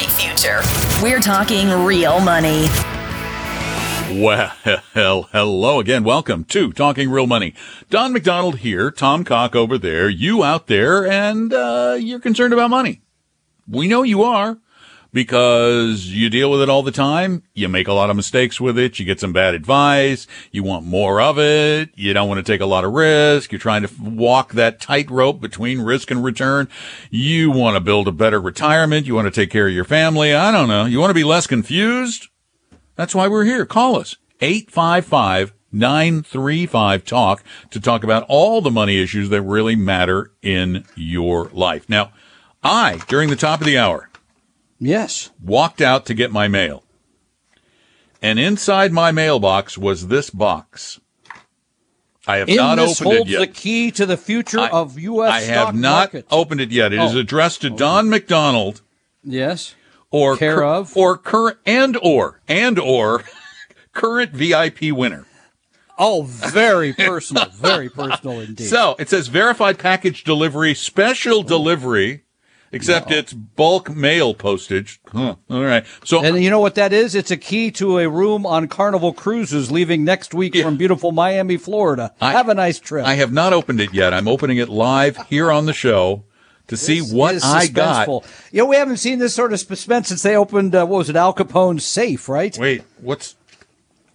great future. We're talking real money. Well, hello again. Welcome to Talking Real Money. Don McDonald here, Tom Cock over there, you out there, and uh, you're concerned about money. We know you are because you deal with it all the time. You make a lot of mistakes with it. You get some bad advice. You want more of it. You don't want to take a lot of risk. You're trying to walk that tightrope between risk and return. You want to build a better retirement. You want to take care of your family. I don't know. You want to be less confused. That's why we're here. Call us 855 935 talk to talk about all the money issues that really matter in your life. Now, I, during the top of the hour, Yes. walked out to get my mail. And inside my mailbox was this box. I have In not this opened it holds yet. the key to the future I- of U.S. I have not opened it yet. It is Oh. addressed to oh. Don McDonald Yes. or Care cur- of? or current and or and or current VIP winner. Oh, very personal. very personal indeed. So it says verified package delivery, special oh. delivery, except it's bulk mail postage. Huh. All right. So and you know what that is? It's a key to a room on Carnival Cruises leaving next week Yeah. from beautiful Miami, Florida. I- Have a nice trip. I have not opened it yet. I'm opening it live here on the show to see This what I got. You know, we haven't seen this sort of suspense since they opened, uh, what was it, Al Capone's safe, right? Wait, what's?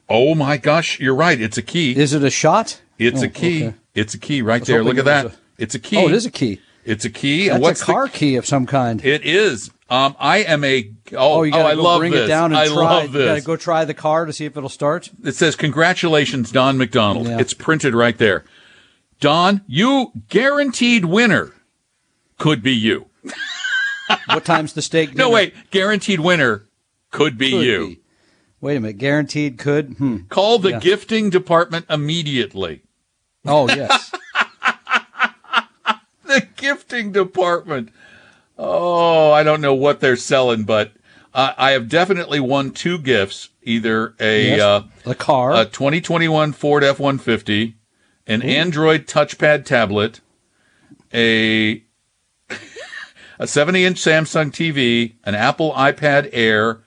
Oh my gosh, you're right. It's a key. Is it a shot? It's Oh, a key. okay. It's a key right there. Look at that. a- It's a key. Oh, it is a key. It's a key. That's what's a car the, key of some kind. It is. Um, I am a. Oh, Oh, you gotta I love bring this. it down and I try. love You gotta go try the car to see if it'll start. It says, "Congratulations, Don McDonald." Yeah. It's printed right there. Don, you guaranteed winner. Could be you. What time's the stake? No, wait. Guaranteed winner could be Could you. be. Wait a minute. Guaranteed could. Hmm. Call the Yeah. gifting department immediately. Oh yes. Gifting department. Oh, I don't know what they're selling, but uh, I have definitely won two gifts. Either a Yes. uh, the car. a 2021 Ford F150, an Android touchpad tablet, a a 70 inch Samsung TV, an Apple iPad Air,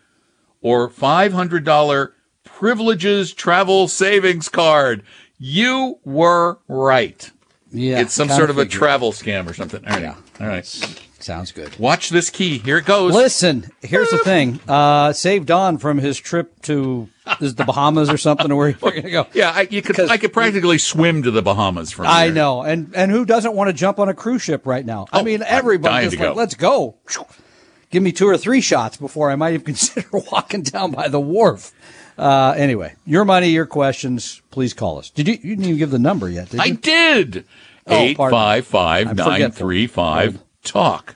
or $500 privileges travel savings card. You were right. Yeah. it's some sort of a travel scam or something. All right. Yeah. All right. Sounds good. Watch this key. Here it goes. Listen, here's the thing. Uh, save Don from his trip to is the Bahamas or something, or where you're going to go. Yeah, I, you could, I could practically swim to the Bahamas from there. I know, and and who doesn't want to jump on a cruise ship right now? I Oh, mean, I'm everybody just like, go. let's go. Give me two or three shots before I might even consider walking down by the wharf. Uh, anyway, your money, your questions. Please call us. Did you? You didn't even give the number yet, did you? I did. Oh, Eight five five nine three five talk.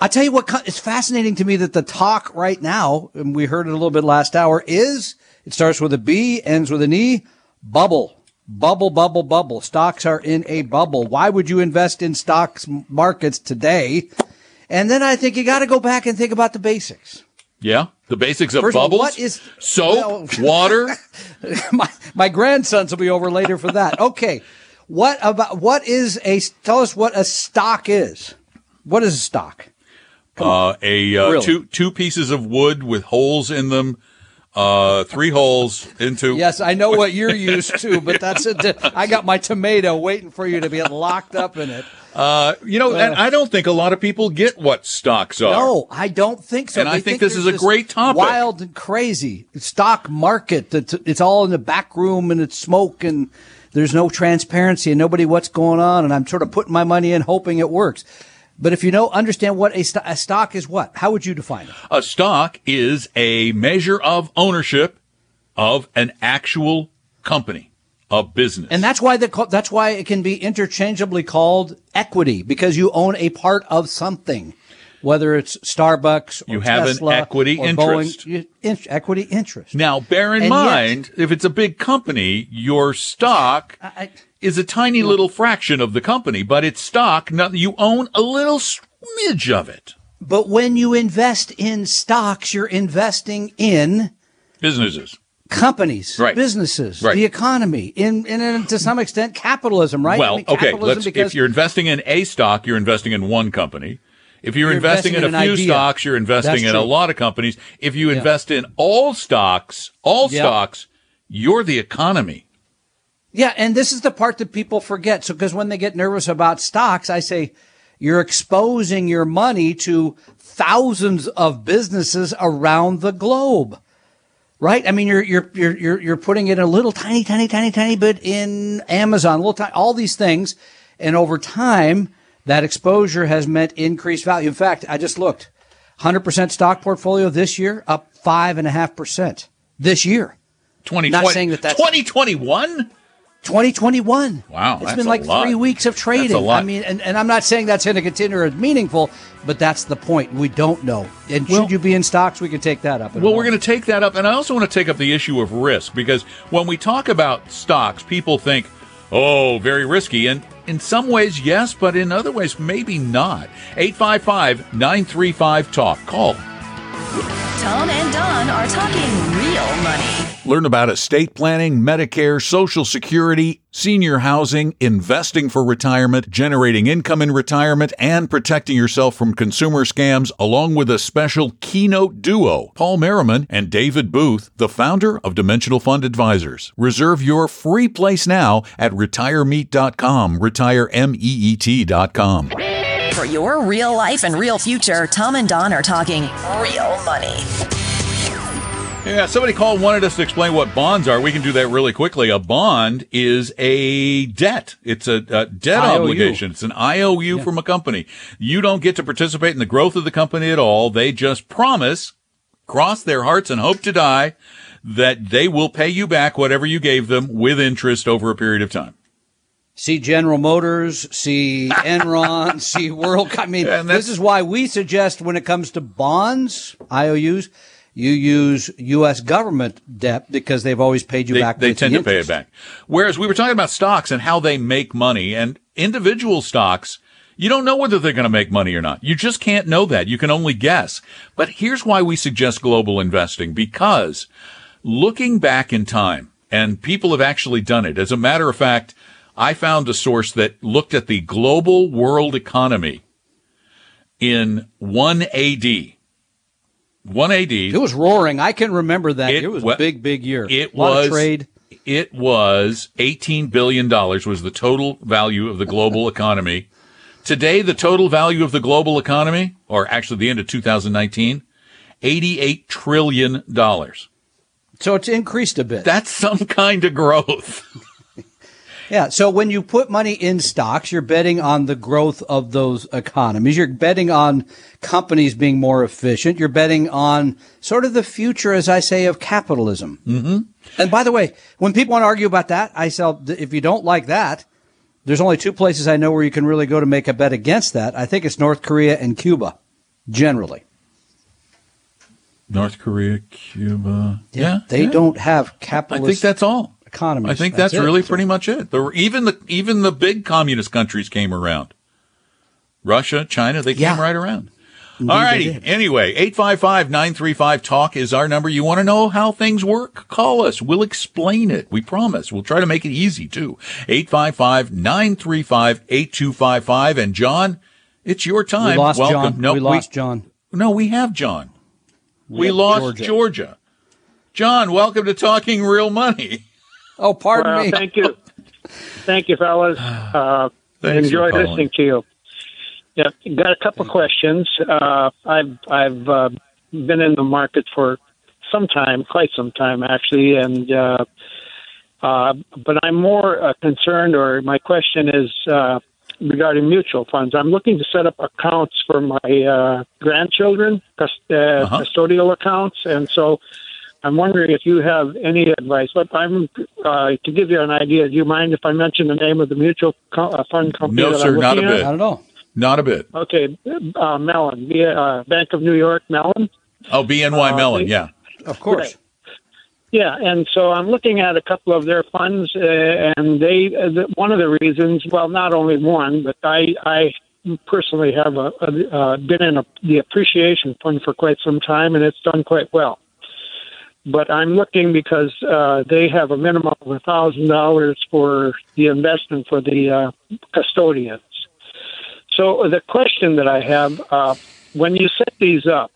I tell you what, it's fascinating to me that the talk right now, and we heard it a little bit last hour, is it starts with a B, ends with an E, bubble. Bubble, bubble, bubble. Stocks are in a bubble. Why would you invest in stocks markets today? And then I think you got to go back and think about the basics. Yeah, the basics of First of all, bubbles. what is- soap, well- water? my my grandsons will be over later for that. Okay, what about what is a? Tell us what a stock is. What is a stock? Uh, a uh, Really? two two pieces of wood with holes in them. Uh, three holes into. Yes, I know what you're used to, but that's it. I got my tomato waiting for you to be locked up in it. Uh, you know, and I don't think a lot of people get what stocks are. No, I don't think so. And I They think this is a great topic. Wild and crazy stock market. That it's all in the back room and it's smoke and there's no transparency and nobody what's going on. And I'm sort of putting my money in, hoping it works. But if you know, understand what a, sto- a stock is, what? How would you define it? A stock is a measure of ownership of an actual company, a business. And that's why the, that's why it can be interchangeably called equity because you own a part of something, whether it's Starbucks or You have an Tesla equity or interest. Boeing, in- equity interest. Now, bear in And yet- mind, if it's a big company, your stock I- is a tiny little fraction of the company, but it's stock. You own a little smidge of it. But when you invest in stocks, you're investing in Businesses. companies, Right. businesses, Right. the economy, in, in, in to some extent capitalism, right? I Well, mean, okay. Let's, if you're investing in a stock, you're investing in one company. If you're, You're investing, investing in a few idea. stocks, you're investing That's in a lot of companies. If you invest in all stocks, all Yeah. stocks, you're the economy. Yeah, and this is the part that people forget. So, because when they get nervous about stocks, I say you're exposing your money to thousands of businesses around the globe. Right? I mean, you're, you're, you're, you're, you're putting in a little tiny, tiny, tiny, tiny bit in Amazon, little tiny, all these things. And over time, that exposure has meant increased value. In fact, I just looked 100% stock portfolio this year, up five and a half percent this year. 2020, Not saying that that's- 2021? 2021. Wow, It's that's been a like lot. three weeks of trading. That's a lot. I mean, and, and I'm not saying that's going to continue as meaningful, but that's the point. We don't know. And Well- should you be in stocks, we can take that up. in a Well, we're going to take that up. And I also want to take up the issue of risk because when we talk about stocks, people think, oh, very risky. And in some ways, yes, but in other ways, maybe not. 855 935 Talk. Call. Tom and Don are talking real money. Learn about estate planning, Medicare, Social Security, senior housing, investing for retirement, generating income in retirement, and protecting yourself from consumer scams, along with a special keynote duo, Paul Merriman and David Booth, the founder of Dimensional Fund Advisors. Reserve your free place now at retiremeet.com, retiremeet.com. For your real life and real future, Tom and Don are talking real money. Yeah, somebody called wanted us to explain what bonds are. We can do that really quickly. A bond is a debt. It's a, a debt IOU. obligation. It's an IOU from a company. You don't get to participate in the growth of the company at all. They just promise, cross their hearts and hope to die, that they will pay you back whatever you gave them with interest over a period of time. see General Motors, see Enron, see World. I mean, this is why we suggest when it comes to bonds, IOUs, you use U.S. government debt because they've always paid you They, back. they tend the to pay it back. Whereas we were talking about stocks and how they make money and individual stocks, you don't know whether they're going to make money or not. You just can't know that. You can only guess. But here's why we suggest global investing because looking back in time and people have actually done it. As a matter of fact, I found a source that looked at the global world economy in 1 AD. 1 AD. It was roaring. I can remember that. It It, was wa- a big, big year. It was trade. It was eighteen billion dollars was the total value of the global economy. Today, the total value of the global economy, or actually the end of 2019, 88 trillion dollars. So it's increased a bit. That's some kind of growth. Yeah. So when you put money in stocks, you're betting on the growth of those economies. You're betting on companies being more efficient. You're betting on sort of the future, as I say, of capitalism. Mm-hmm. And by the way, when people want to argue about that, I say, if you don't like that, there's only two places I know where you can really go to make a bet against that. I think it's North Korea and Cuba, generally. North Korea, Cuba. Yeah, They yeah. don't have capitalism. I think that's all. Economies. I think that's, it. really pretty much it. The, even the even the big communist countries came around. Russia, China, they came right around. Indeed All righty. Anyway, 855-935-TALK is our number. You want to know how things work? Call us. We'll explain it. We promise. We'll try to make it easy too. 855-935-8255. And John, it's your time. We lost Welcome. John. No, we lost John. No, we have John. We, have lost Georgia. Georgia. John, welcome to Talking Real Money. Oh, pardon Well, me. thank you. Thank you, fellas. Uh, enjoy listening to you. Yeah, got a couple questions. Uh, I've I've uh, been in the market for some time, quite some time actually, and uh, uh, but I'm more uh, concerned, or my question is uh, regarding mutual funds. I'm looking to set up accounts for my uh, grandchildren, cust- uh, Uh-huh. custodial accounts, and so. I'm wondering if you have any advice. But I'm uh, to give you an idea. Do you mind if I mention the name of the mutual co- uh, fund company? No, that sir, I'm not a looking at? bit. I don't know. Not a bit. Okay, uh, Mellon, B- uh, Bank of New York, Mellon. Oh, BNY Uh, Mellon. they- Yeah. Of course. Yeah, and so I'm looking at a couple of their funds, uh, and they uh, the, one of the reasons, well, not only one, but I I personally have a, a, uh, been in a, the appreciation fund for quite some time, and it's done quite well. But I'm looking because uh, they have a minimum of a thousand dollars for the investment for the uh, custodians. So the question that I have, uh, when you set these up,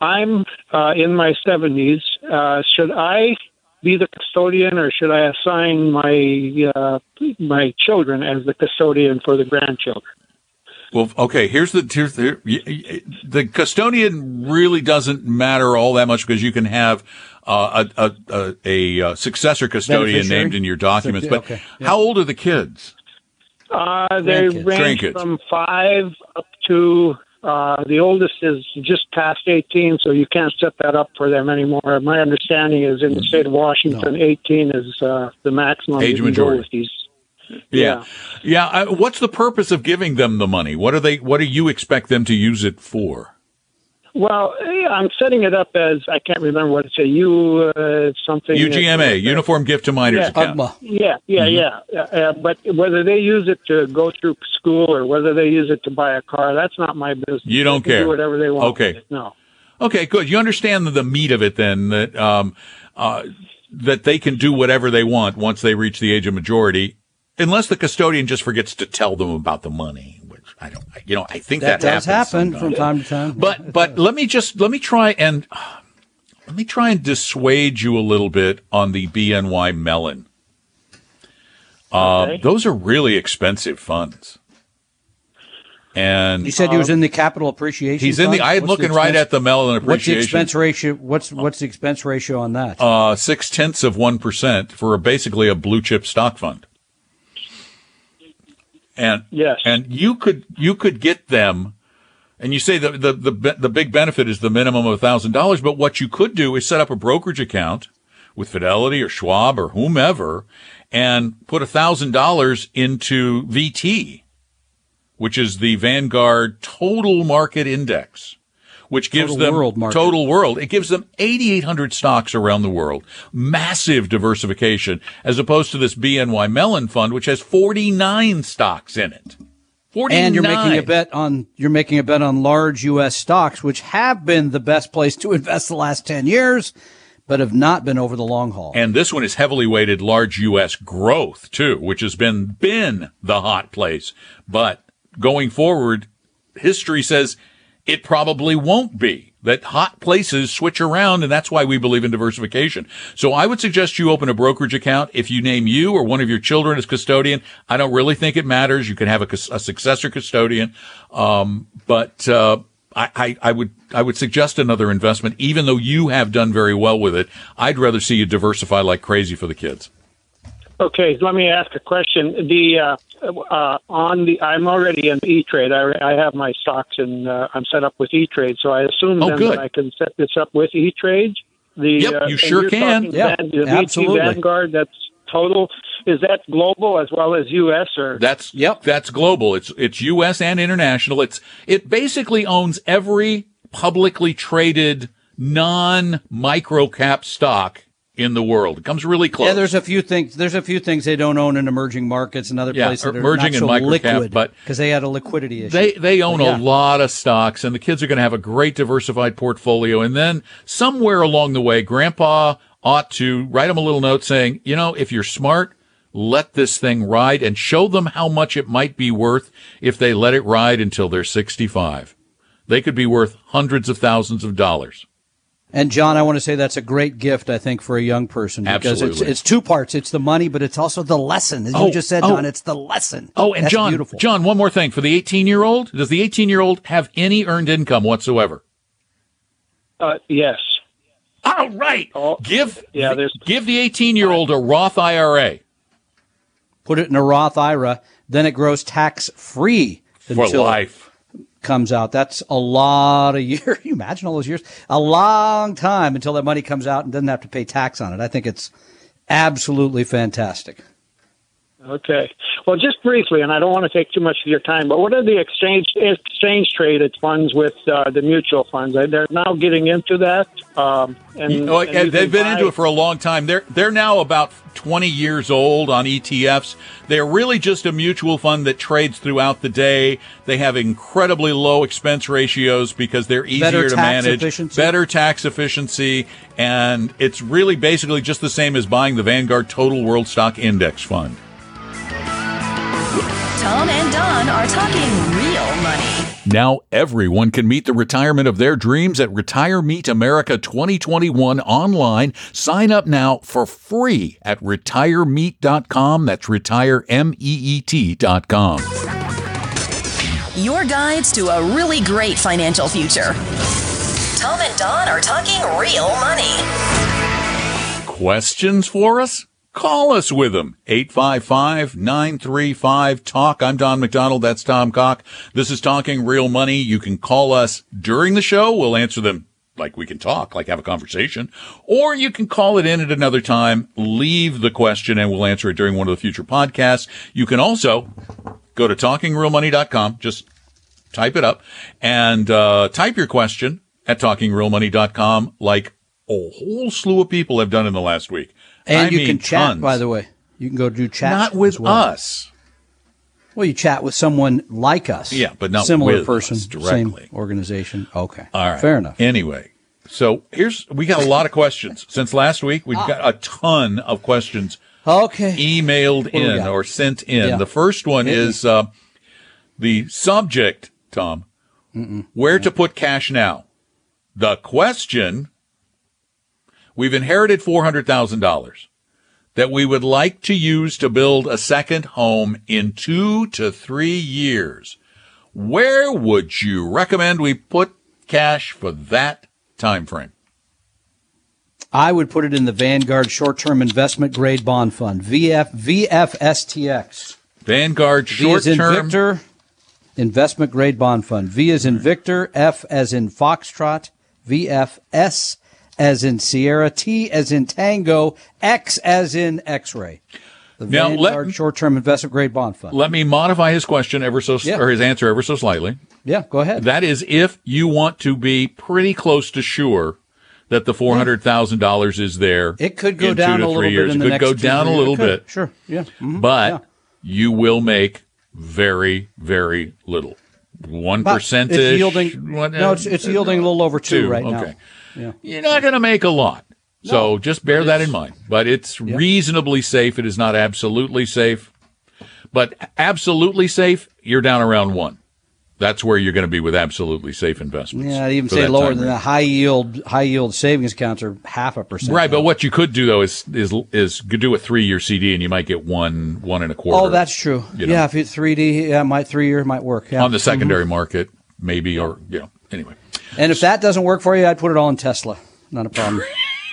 I'm uh, in my 70s. Uh, should I be the custodian, or should I assign my uh, my children as the custodian for the grandchildren? Well, okay. Here's the here's the, the custodian really doesn't matter all that much because you can have uh, a, a, a, a successor custodian named in your documents. But Okay, yeah. how old are the kids? Uh, they Grandkids. range Grandkids. from five up to uh, the oldest is just past 18, so you can't set that up for them anymore. My understanding is in the state of Washington, 18 is uh, the maximum. Age you can majority. With. Yeah, yeah. Uh, what's the purpose of giving them the money? What are they? What do you expect them to use it for? Well, eh, I'm setting it up as I can't remember what it's a U uh, something. UGMA, Uniform Gift to Minors Yeah. account. UGMA. Yeah, yeah, Mm-hmm. yeah. Uh, but whether they use it to go through school or whether they use it to buy a car, that's not my business. You don't They can care. Do whatever they want. Okay. No. Okay, good. You understand the meat of it then that um, uh, that they can do whatever they want once they reach the age of majority, unless the custodian just forgets to tell them about the money. Which I don't, you know, I think That, that, does happens happen sometimes. from time to time. But but let me just let me try and let me try and dissuade you a little bit on the BNY Mellon. Um, Okay. Those are really expensive funds, and you said he was in the capital appreciation. he's in the. fund? I am What's the looking right at the Mellon appreciation. What's the expense ratio? What's what's the expense ratio on that? uh, six tenths of one percent for a, basically a blue chip stock fund. And Yes. and you could you could get them, and you say the the the, the big benefit is the minimum of thousand dollars. But what you could do is set up a brokerage account with Fidelity or Schwab or whomever, and put a thousand dollars into VT, which is the Vanguard Total Market Index which gives Total them world market. total world. It gives them 8,800 stocks around the world. Massive diversification as opposed to this BNY Mellon fund, which has 49 stocks in it. 49. and you're making a bet on you're making a bet on large U.S. stocks, which have been the best place to invest the last ten years, but have not been over the long haul. And this one is heavily weighted large U.S. growth too, which has been, been the hot place. But going forward, history says it probably won't be. That hot places switch around, and that's why we believe in diversification. So I would suggest you open a brokerage account. If you name you or one of your children as custodian, I don't really think it matters. You can have a, a successor custodian, um, but uh, I, I, I would I would suggest another investment. Even though you have done very well with it, I'd rather see you diversify like crazy for the kids. Okay, let me ask a question. The uh, uh, on the I'm already in E Trade. I, I have my stocks and uh, I'm set up with E Trade, so I assume Oh, then good. that I can set this up with E Trade. The Yep, uh, you and sure can. Yeah, Van- the VT absolutely. Vanguard. That's total. Is that global as well as U.S. or That's Yep. That's global. It's it's U.S. and international. It's it basically owns every publicly traded non micro cap stock in the world. It comes really close. yeah, there's a few things. There's a few things they don't own in emerging markets and other Yeah, places that are emerging not and so micro-cap, liquid, but because they had a liquidity issue. They they own yeah. a lot of stocks, and the kids are going to have a great diversified portfolio. And then somewhere along the way, Grandpa ought to write them a little note saying, you know, if you're smart, let this thing ride, and show them how much it might be worth if they let it ride until they're 65. They could be worth hundreds of thousands of dollars. And John, I want to say that's a great gift, I think, for a young person because it's Absolutely. it's two parts. It's the money, but it's also the lesson. As Oh, you just said, oh. John, it's the lesson. Oh, and That's John, beautiful. John, one more thing for the 18 year old. Does the 18 year old have any earned income whatsoever? uh, yes? All right. Oh, give yeah, there's- give the 18 year old a Roth IRA. Put it in a Roth IRA, then it grows tax free for life. Comes out. That's a lot of years. you imagine all those years? A long time until that money comes out and doesn't have to pay tax on it. I think it's absolutely fantastic. Okay. Well, just briefly, and I don't want to take too much of your time, but what are the exchange exchange traded funds with uh, the mutual funds? They're now getting into that. Um, and, Oh, and they've been buy- into it for a long time. They're they're now about 20 years old on ETFs. They're really just a mutual fund that trades throughout the day. They have incredibly low expense ratios because they're easier Better to manage, efficiency. better tax efficiency, and it's really basically just the same as buying the Vanguard Total World Stock Index Fund. Tom and Don are talking real money. Now everyone can meet the retirement of their dreams at Retire Meet America 2021 online. Sign up now for free at retiremeet.com. That's retiremeet.com. Your guides to a really great financial future. Tom and Don are talking real money. Questions for us? Call us with them. 855-935-TALK. I'm Don McDonald. That's Tom Cock. This is Talking Real Money. You can call us during the show. We'll answer them like we can talk, like have a conversation, or you can call it in at another time, leave the question and we'll answer it during one of the future podcasts. You can also go to talkingrealmoney.com. Just type it up and, uh, type your question at talkingrealmoney.com like a whole slew of people have done in the last week. And I you can chat, tons. by the way. You can go do chat. Not with well. us. Well, you chat with someone like us. Yeah, but not similar with person, directly. same organization. Okay, All right. fair enough. Anyway, so here's, we got a lot of questions since last week. Ah. We've got a ton of questions Okay, emailed in or sent in. Yeah. The first one is uh, the subject, Tom. Where to put cash now? The question we've inherited $400,000 that we would like to use to build a second home in two to three years. Where would you recommend we put cash for that time frame? I would put it in the Vanguard Short-Term Investment Grade Bond Fund (VF VFSTX). Vanguard V short as in term. Victor, Investment Grade Bond Fund. V as in Victor, F as in Foxtrot, VFS as in Sierra, T as in Tango, X as in X-ray. The Now, let- Vanguard Short-Term Investment Grade Bond Fund. Let me modify his question ever so, Yeah. or his answer ever so slightly. yeah, go ahead. That is if you want to be pretty close to sure that the four hundred thousand dollars is there. it could go in down a little three bit in it could go down a little bit, Sure, yeah. mhm, but yeah. you will make very, very little. One percentage. It's yielding. what- no, it's, it's yielding a little over two, two, right okay. now. Yeah. You're not going to make a lot. So just bear that in mind. But it's Yeah. reasonably safe. It is not absolutely safe. But absolutely safe, you're down around one. That's where you're going to be with absolutely safe investments. Yeah, I'd even say lower than that. High yield, high yield savings accounts are half a percent. Right, but what you could do though is is is do a three year CD and you might get one one and a quarter. Oh, that's true. you know. Yeah, if it's 3D, yeah, might three year might work. Yeah. on the mm-hmm. secondary market, maybe or you know. Anyway, And if that doesn't work for you, I'd put it all in Tesla. Not a problem.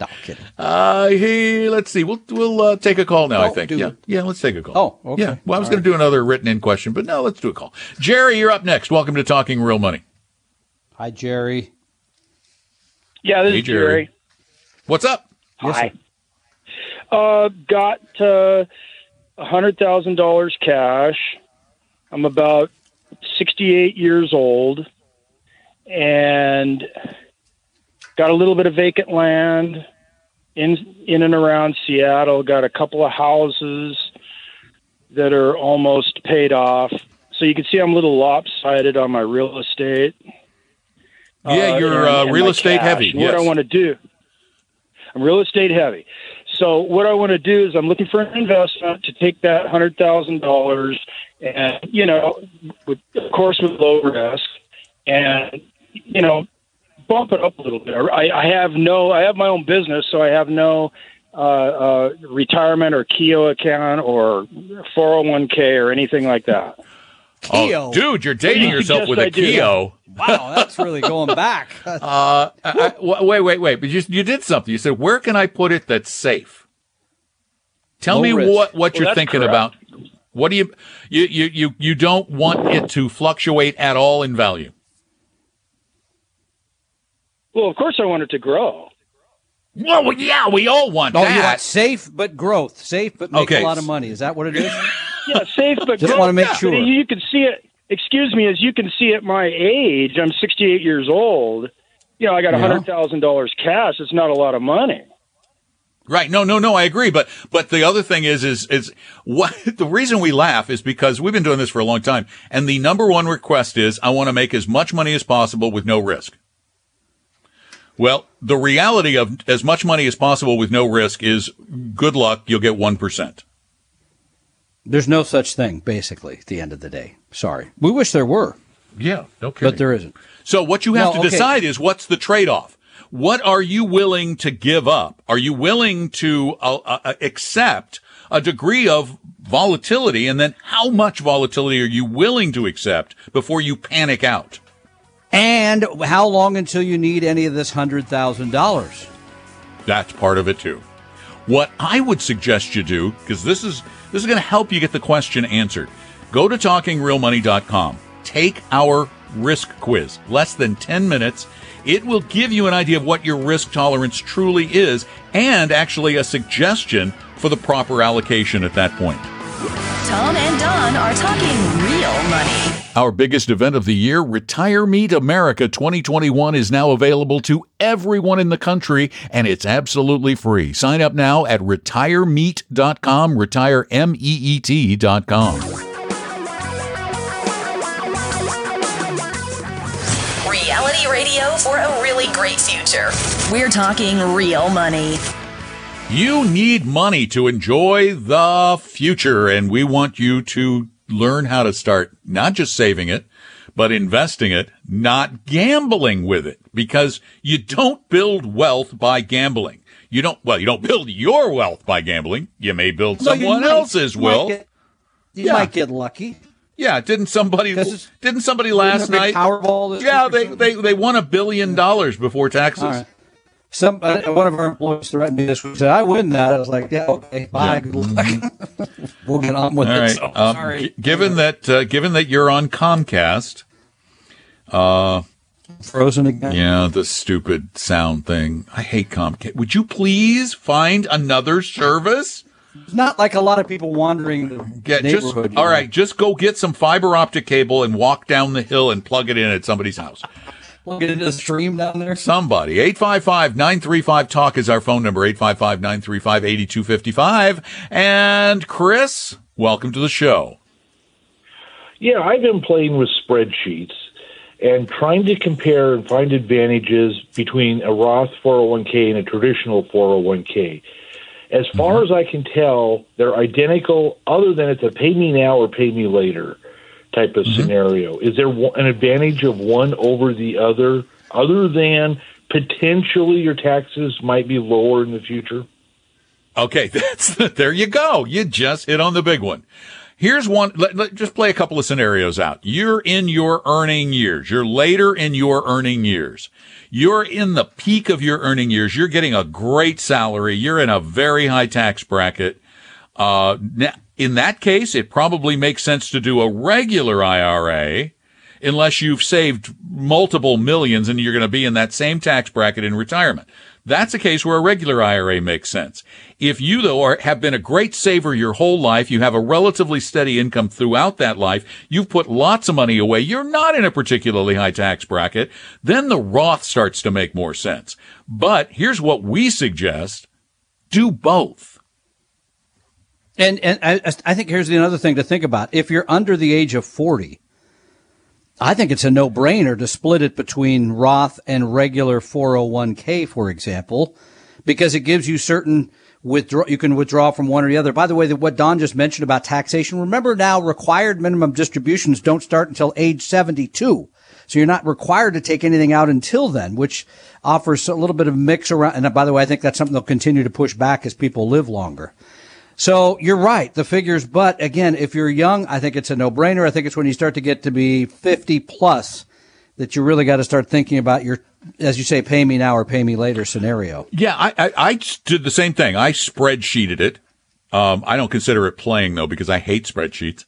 no kidding. uh, hey, let's see. We'll we'll uh, take a call now. I Oh, think. Yeah, it. yeah. Let's take a call. Oh, okay. Yeah. Well, I was All going to do another written in question, but no, let's do a call. Jerry, you're up next. Welcome to Talking Real Money. Hi, Jerry. Yeah, this Hey, is Jerry. Jerry. What's up? Yes, Hi. Uh, got uh, hundred thousand dollars cash. I'm about sixty-eight years old, and got a little bit of vacant land in in and around Seattle. Got a couple of houses that are almost paid off. So you can see I'm a little lopsided on my real estate. Yeah, you're and- uh, and real estate cash. heavy. And What I want to do, I'm real estate heavy. So what I want to do is I'm looking for an investment to take that hundred thousand dollars, and you know, with, of course with low risk, and you know, bump it up a little bit. I, I have no, I have my own business, so I have no uh, uh, retirement or Keogh account or 401k or anything like that. Oh, dude, you're dating yourself yes, with I a do. Keogh. Wow, that's really going back. Uh, I, I- w- wait, wait, wait. But you, you did something. You said, where can I put it that's safe? Tell Low me risk. what, what Well, you're thinking correct. about. What do you, you, you, you, you don't want it to fluctuate at all in value. Well, of course I want it to grow. Well, yeah, we all want Oh, you that. want safe but growth, safe but make Okay. a lot of money. Is that what it is? Yeah, safe but Just wanna make Yeah, sure. You can see it. Excuse me, as you can see at my age, I'm 68 years old. You know, I got Yeah. hundred thousand dollars cash. It's not a lot of money. Right. No, no, no. I agree. But, but the other thing is, is, is what the reason we laugh is because we've been doing this for a long time. And the number one request is I want to make as much money as possible with no risk. Well, the reality of as much money as possible with no risk is good luck. You'll get 1%. There's no such thing, basically, at the end of the day. Sorry. We wish there were, Yeah, no kidding. but there isn't. So what you have No, to okay. decide is what's the trade-off? What are you willing to give up? Are you willing to uh, uh, accept a degree of volatility and then how much volatility are you willing to accept before you panic out? And how long until you need any of this $100,000? That's part of it too. What I would suggest you do, because this is this is going to help you get the question answered. Go to talkingrealmoney.com. Take our risk quiz. Less than 10 minutes. It will give you an idea of what your risk tolerance truly is and actually a suggestion for the proper allocation at that point. Tom and Don are talking real money. Our biggest event of the year, Retire Meet America 2021, is now available to everyone in the country, and it's absolutely free. Sign up now at retiremeet.com, retiremeet.com. Reality radio for a really great future. We're talking real money. You need money to enjoy the future, and we want you to learn how to start not just saving it, but investing it, not gambling with it, because you don't build wealth by gambling. You don't, well, you don't build your wealth by gambling. You may build So someone might- else's you might will. get- you Yeah. might get lucky. Yeah, didn't somebody didn't somebody last Isn't there a night? Powerball yeah, they, they they won a billion dollars before taxes. All right. Some uh, one of our employees threatened me this week. Said I win that. I was like, yeah, okay, bye, good luck. we'll get on with All it. right. So, Um, sorry. g- given that uh, given that you're on Comcast, Frozen again. yeah, the stupid sound thing. I hate Comcast. Would you please find another service? It's not like a lot of people wandering the Get just neighborhood. you all know. right. Just go get some fiber optic cable and walk down the hill and plug it in at somebody's house. We'll get into the stream down there. Somebody. 855-935-TALK is our phone number. 855-935-8255. And Chris, welcome to the show. Yeah, I've been playing with spreadsheets and trying to compare and find advantages between a Roth 401k and a traditional 401k. As far mm-hmm. as I can tell, they're identical, other than it's a pay me now or pay me later type of scenario. Is there an advantage of one over the other, other than potentially your taxes might be lower in the future? Okay, that's there you go. You just hit on the big one. Here's one. Let, let- just play a couple of scenarios out. You're in your earning years. You're later in your earning years. You're in the peak of your earning years. You're getting a great salary. You're in a very high tax bracket. Uh, na- in that case, it probably makes sense to do a regular IRA unless you've saved multiple millions and you're going to be in that same tax bracket in retirement. That's a case where a regular IRA makes sense. If you, though, are, have been a great saver your whole life, you have a relatively steady income throughout that life, you've put lots of money away, you're not in a particularly high tax bracket, then the Roth starts to make more sense. But here's what we suggest. Do both. And and I, I think here's another thing to think about. If you're under the age of 40, I think it's a no-brainer to split it between Roth and regular 401k, for example, because it gives you certain withdraw. You can withdraw from one or the other. By the way, that what Don just mentioned about taxation. Remember now, required minimum distributions don't start until age 72. So you're not required to take anything out until then, which offers a little bit of mix around. And by the way, I think that's something they'll continue to push back as people live longer. So you're right, the figures. But again, if you're young, I think it's a no-brainer. I think it's when you start to get to be 50 plus that you really got to start thinking about your, as you say, pay me now or pay me later scenario. Yeah, I, I, I did the same thing. I spreadsheeted it. Um, I don't consider it playing though because I hate spreadsheets.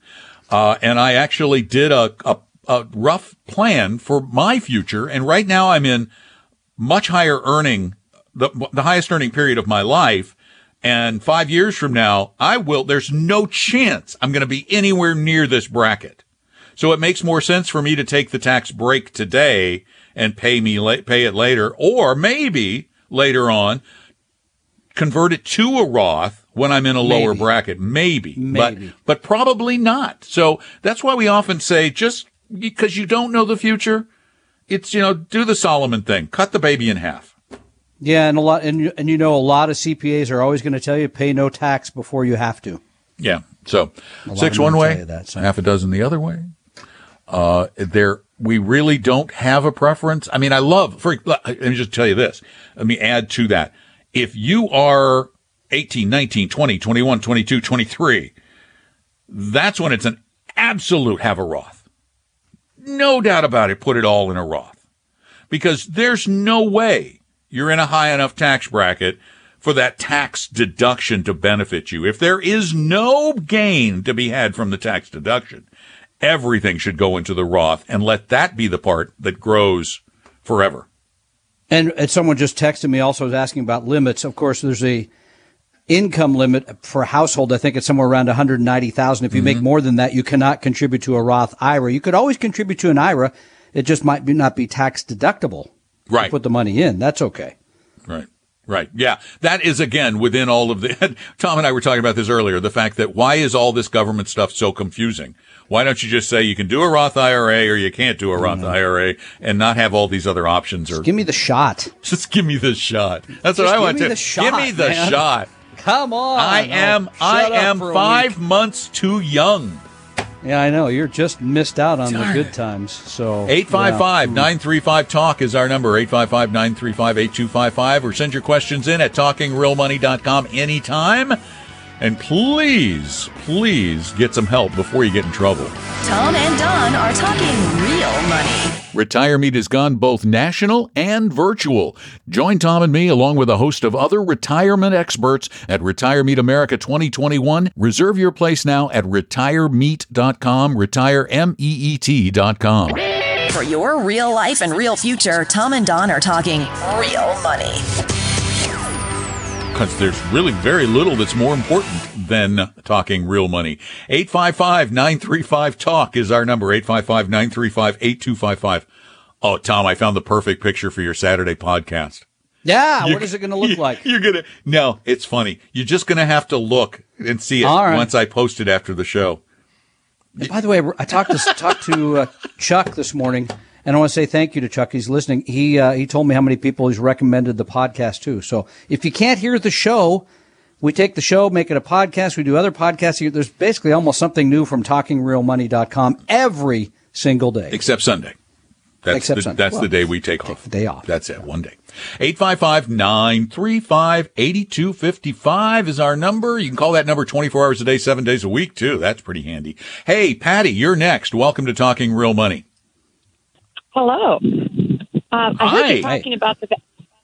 Uh, and I actually did a, a, a rough plan for my future. And right now I'm in much higher earning, the, the highest earning period of my life. And five years from now, I will, there's no chance I'm going to be anywhere near this bracket. So it makes more sense for me to take the tax break today and pay me la- pay it later, or maybe later on convert it to a Roth when I'm in a lower bracket. Maybe, Maybe. but but probably not. So that's why we often say just because you don't know the future, it's you know do the Solomon thing, cut the baby in half. Yeah, and a lot, and you, and you know, a lot of CPAs are always going to tell you pay no tax before you have to. Yeah, So six one way, that, so. half a dozen the other way. Uh, there, we really don't have a preference. I mean, I love, for, let me just tell you this. Let me add to that. If you are 18, 19, 20, 21, 22, 23, that's when it's an absolute have a Roth. No doubt about it. Put it all in a Roth because there's no way you're in a high enough tax bracket for that tax deduction to benefit you. If there is no gain to be had from the tax deduction, everything should go into the Roth and let that be the part that grows forever. And, and someone just texted me also was asking about limits. Of course, there's a income limit for a household. I think it's somewhere around 190,000. If you Mm-hmm. make more than that, you cannot contribute to a Roth IRA. You could always contribute to an IRA. It just might be, not be tax deductible. Right. Put the money in. That's okay. Right. Right. Yeah. That is again within all of the, Tom and I were talking about this earlier. The fact that why is all this government stuff so confusing? Why don't you just say you can do a Roth IRA or you can't do a Roth mm-hmm. IRA and not have all these other options or Give me the shot. just give me the shot. That's what I want to the give me the man. shot. Come on. I am I am five months too young. Yeah, I know. You're just missed out on Darn the good times. So 855 935 TALK is our number. 855 935 8255. Or send your questions in at talkingrealmoney.com anytime. And please, please get some help before you get in trouble. Tom and Don are talking real money. Retire Meet has gone both national and virtual. Join Tom and me along with a host of other retirement experts at Retire Meet America 2021. Reserve your place now at retiremeet.com, retiremeet.com. For your real life and real future, Tom and Don are talking real money. Because there's really very little that's more important than talking real money. 855-935-TALK is our number. 855-935-8255. Oh, Tom, I found the perfect picture for your Saturday podcast. Yeah, You- what is it going to look you- like? You're gonna, no, it's funny. You're just gonna have to look and see it right. once I post it after the show. By the way, I talked to talked to uh, Chuck this morning, and I want to say thank you to Chuck. He's listening. He uh, he told me how many people he's recommended the podcast to. So if you can't hear the show, we take the show, make it a podcast. We do other podcasts. There's basically almost something new from TalkingRealMoney.com every single day. Except Sunday. That's, Except the, Sunday. that's Well, the day we take, off. the day off. That's it. One day. 855-935-8255 is our number. You can call that number 24 hours a day, seven days a week too. That's pretty handy. Hey, Patty, you're next. Welcome to Talking Real Money. Hello. Um, I heard Hi. you talking about the. va-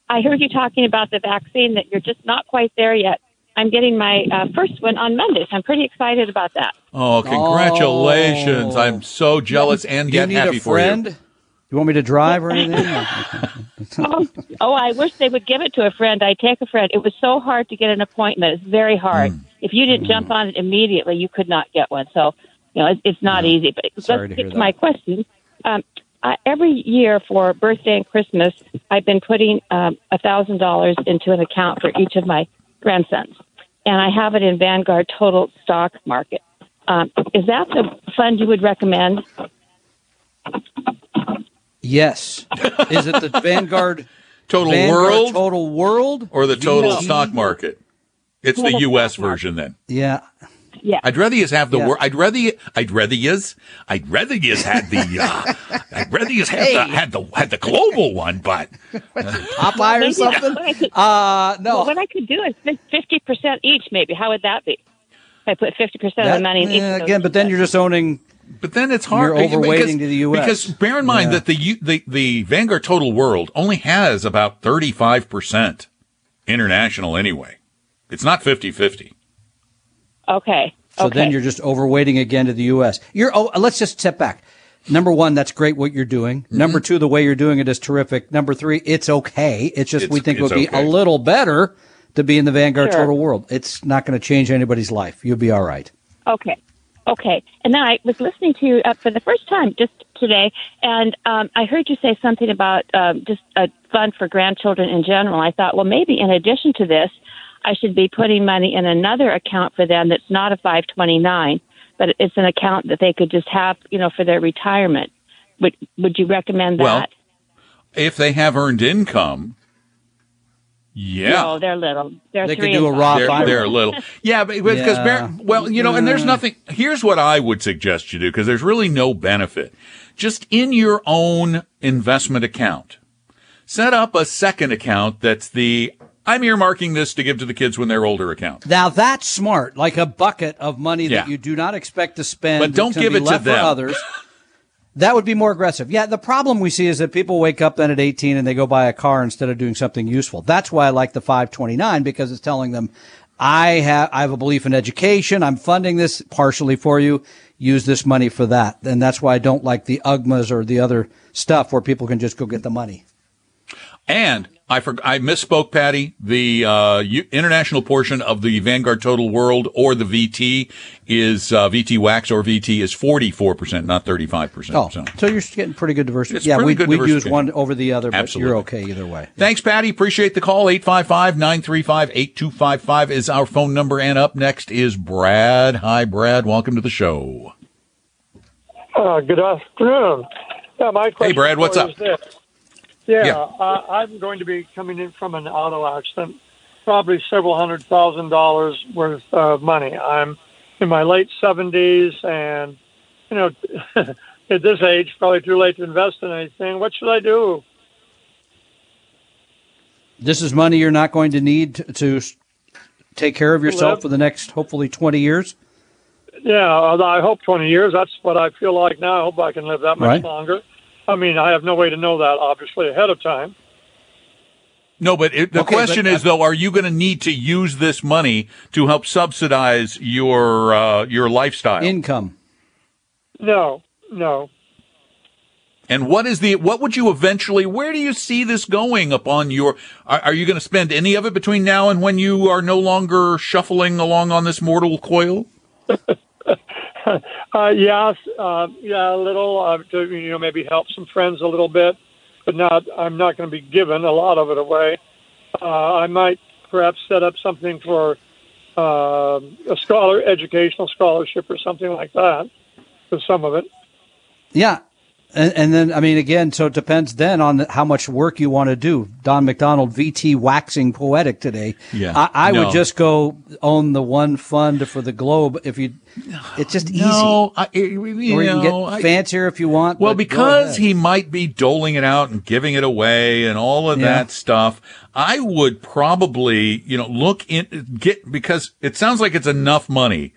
I heard you talking about the vaccine that you're just not quite there yet. I'm getting my uh, first one on Monday, so I'm pretty excited about that. Oh, congratulations. Oh. I'm so jealous and Do you yet need happy a for friend? you. You want me to drive or anything? oh, oh, I wish they would give it to a friend. I take a friend. It was so hard to get an appointment. It's very hard. Hmm. If you didn't jump on it immediately, you could not get one. So, you know, it, it's not easy. But Sorry let's to get hear to that. my question. Um, uh, every year for birthday and Christmas, I've been putting um, a thousand dollars into an account for each of my grandsons, and I have it in Vanguard Total Stock Market. Um, is that the fund you would recommend? yes. Is it the Vanguard Total Vanguard World Total World? or the total No. stock market? It's the Total U.S. market. version then. Yeah. Yeah. I'd rather you have the Yeah. word. I'd rather you. I'd rather yous. I'd rather yous had the. Uh, I'd rather yous had the had the had the global one, but Popeye or something? what I could- Uh, no. Well, what I could do is fifty percent each, maybe. How would that be? If I put fifty percent of the money in each. again, but then you're just owning. But then it's hard. You're overweighting because, to the US. Because bear in mind Yeah. that the, the the Vanguard Total World only has about 35% international anyway. It's not 50-50. Okay. So okay. then you're just overweighting again to the U.S. You're. Oh, let's just step back. Number one, that's great what you're doing. Mm-hmm. Number two, the way you're doing it is terrific. Number three, it's okay. It's just we think it would it's be a little better to be in the Vanguard Sure. Total World. It's not going to change anybody's life. You'll be all right. Okay. Okay. And then I was listening to you uh, for the first time just today, and um, I heard you say something about um, just a fund for grandchildren in general. I thought, well, maybe in addition to this, I should be putting money in another account for them that's not a 529, but it's an account that they could just have, you know, for their retirement. Would Would you recommend that? Well, If they have earned income, Yeah. No, they're little. They're They could three do and a raw five. They're, they're little, yeah, but because Yeah. well, you know, and there's nothing. Here's what I would suggest you do because there's really no benefit. Just in your own investment account, set up a second account that's the I'm earmarking this to give to the kids when they're older account. Now that's smart, like a bucket of money Yeah. that you do not expect to spend, But don't give it to them. others. That would be more aggressive. Yeah, the problem we see is that people wake up then at 18 and they go buy a car instead of doing something useful. That's why I like the 529 because it's telling them, I have, I have a belief in education. I'm funding this partially for you. Use this money for that. And that's why I don't like the UGMAs or the other stuff where people can just go get the money. And I for, I misspoke, Patty. The uh, U- international portion of the Vanguard Total World or the VT is uh, VTWAX or VT is forty four percent, not thirty five percent. Oh, so you're getting pretty good diversity. It's yeah, we good we use one over the other, but Absolutely. you're okay either way. Thanks, Patty. Appreciate the call. 855-935-8255 is our phone number. And up next is Brad. Hi, Brad. Welcome to the show. Uh, good afternoon. Yeah, my question hey, Brad, what's up? this. Yeah, Yeah. Uh, I'm going to be coming in from an auto accident, probably several hundred thousand dollars worth of money. I'm in my late 70s, and you know, at this age, probably too late to invest in anything. What should I do? This is money you're not going to need to, to take care of yourself Live. for the next, hopefully, 20 years. Yeah, I hope 20 years. That's what I feel like now. I hope I can live that much Right. longer. I mean, I have no way to know that, obviously, ahead of time. No, but it, the Okay, question but- is though, are you going to need to use this money to help subsidize your uh, your lifestyle? Income. No, no. and what is the what would you eventually? Where do you see this going upon your? Are, are you going to spend any of it between now and when you are no longer shuffling along on this mortal coil? Uh, yes, uh, yeah, a little uh, to you know maybe help some friends a little bit, but not. I'm not going to be giving a lot of it away. Uh, I might perhaps set up something for uh, a scholar educational scholarship or something like that for some of it. Yeah. And, and then, I mean, again, so it depends then on how much work you want to do. Don McDonald, VT waxing poetic today. Yeah. I, I No. would just go own the one fund for the globe if you, it's just easy. No, I, you you can get know, I- fancier if you want. Well, because he might be doling it out and giving it away and all of Yeah. that stuff, I would probably, you know, look in, get, because it sounds like it's enough money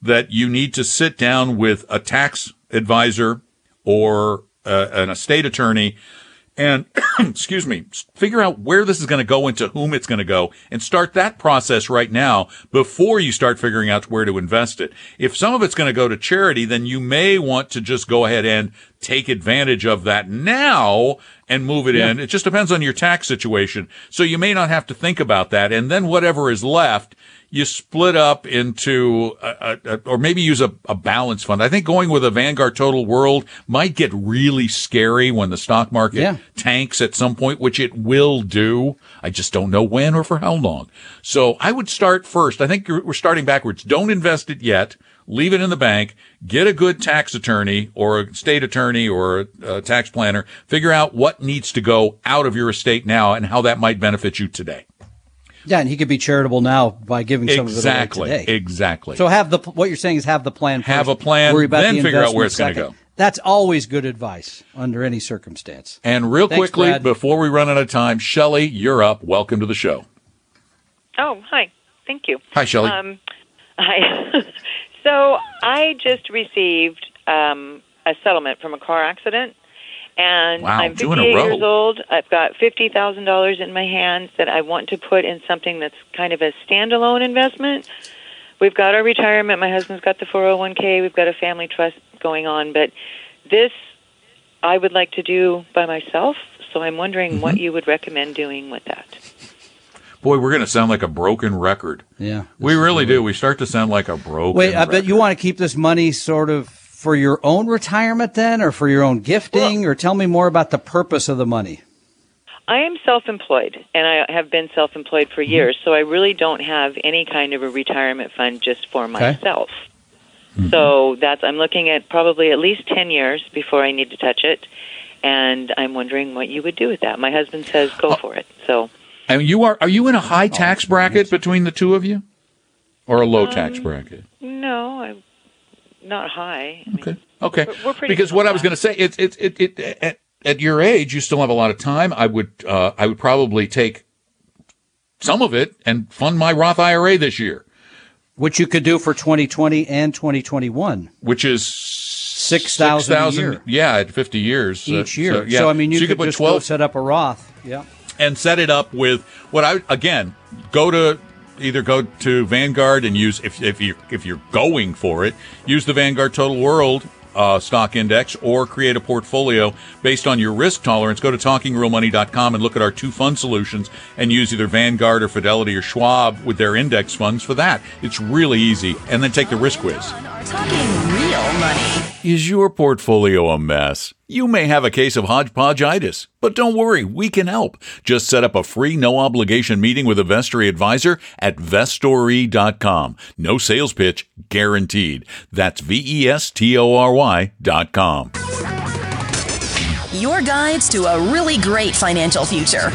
that you need to sit down with a tax advisor or uh, an estate attorney and excuse me, figure out where this is going to go and to whom it's going to go and start that process right now before you start figuring out where to invest it. If some of it's going to go to charity, then you may want to just go ahead and take advantage of that now and move it in. It just depends on your tax situation. So you may not have to think about that. And then whatever is left, you split up into, a, a, a- or maybe use a, a balance fund. I think going with a Vanguard Total World might get really scary when the stock market Yeah. tanks at some point, which it will do. I just don't know when or for how long. So I would start first. I think we're starting backwards. Don't invest it yet. Leave it in the bank. Get a good tax attorney or a state attorney or a, a tax planner. Figure out what needs to go out of your estate now and how that might benefit you today. Yeah, and he could be charitable now by giving some Exactly. of it away today. Exactly. So have the what you're saying is have the plan. Have first, a plan, worry about then the figure out where it's gonna go. That's always good advice under any circumstance. and real Thanks, quickly, Brad. before we run out of time, Shelly, you're up. Welcome to the show. Oh, hi. Thank you. Hi, Shelly. Um, hi. so I just received um, a settlement from a car accident, and Wow, I'm two in a 58 years old. I've got fifty thousand dollars in my hands that I want to put in something that's kind of a standalone investment. We've got our retirement. My husband's got the 401k. We've got a family trust going on, but this I would like to do by myself. So I'm wondering what Mm-hmm. you would recommend doing with that. Boy, we're going to sound like a broken record. Yeah, We really do. We start to sound like a broken Wait, I bet record. you want to keep this money sort of for your own retirement then, or for your own gifting, or tell me more about the purpose of the money. I am self-employed, and I have been self-employed for Mm-hmm. years, so I really don't have any kind of a retirement fund just for myself. So that's I'm looking at probably at least ten years before I need to touch it, and I'm wondering what you would do with that. My husband says Oh. go for it. So And you are are you in a high tax bracket between the two of you, or a low tax Um, bracket? No, I'm not high. I mean, Okay. Okay. We're- we're pretty because what I was going to say, it's it's it, it at, at your age, you still have a lot of time. I would uh, I would probably take some of it and fund my Roth IRA this year, Which you could do for 2020 and 2021. which is Six thousand a 6,000 Yeah, at fifty years uh, each year. So, So. I mean, you, So could, put just go twelve set up a Roth. Yeah. and set it up with what I again go to either go to Vanguard and use if if you if you're going for it, use the Vanguard Total World uh, stock index or create a portfolio based on your risk tolerance. Go to talkingrealmoney.com and look at our two fund solutions and use either Vanguard or Fidelity or Schwab with their index funds for that. It's really easy. And then take the risk quiz. Is your portfolio a mess? You may have a case of hodgepodgeitis, but don't worry, we can help. Just set up a free, no obligation meeting with a Vestory advisor at vestory.com. No sales pitch guaranteed. That's V E S T O R Y dot com. Your guides to a really great financial future.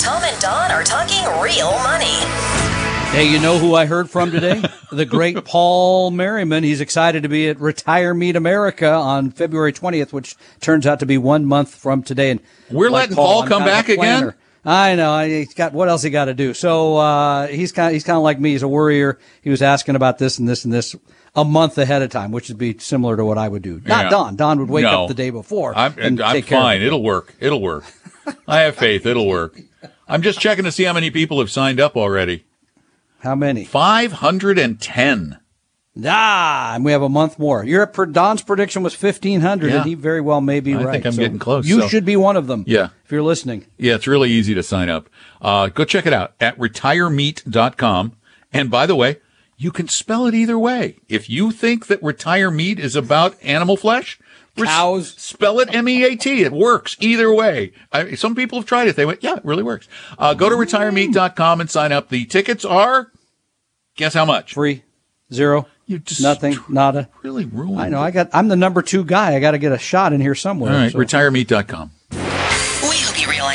Tom and Don are talking real money. Hey, you know who I heard from today? the great Paul Merriman. He's excited to be at Retire Meet America on February 20th, which turns out to be one month from today. And We're letting Paul I'm come of back again? I know. He's got what else he got to do. So uh, he's kind. He's kind of like me. He's a worrier. He was asking about this and this and this a month ahead of time, which would be similar to what I would do. Not Yeah. Don. Don would wake No. up the day before. I'm, and I'm fine. it. It'll work. It'll work. I have faith. It'll work. I'm just checking to see how many people have signed up already. How many? 510. Ah, and we have a month more. Your per Don's prediction was fifteen hundred, Yeah. and he very well may be I right. think I'm So getting close, You so- should be one of them. Yeah. if you're listening. Yeah, it's really easy to sign up. Uh, go check it out at retiremeet.com. And by the way, you can spell it either way. If you think that retire meat is about animal flesh, Cows. spell it M-E-A-T. It works either way. I, some people have tried it. They went, yeah, it really works. Uh, go to retiremeet.com and sign up. The tickets are, guess how much? Free, zero, You just nothing, nada. really ruined I know. it. I got. I'm the number two guy. I got to get a shot in here somewhere. All right, so- retiremeet.com.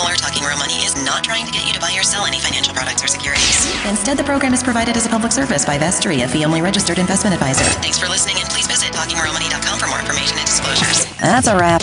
similar, Talking Real Money is not trying to get you to buy or sell any financial products or securities. Instead, the program is provided as a public service by Vestory, a fee-only registered investment advisor. Thanks for listening, and please visit talkingrealmoney.com for more information and disclosures. That's a wrap.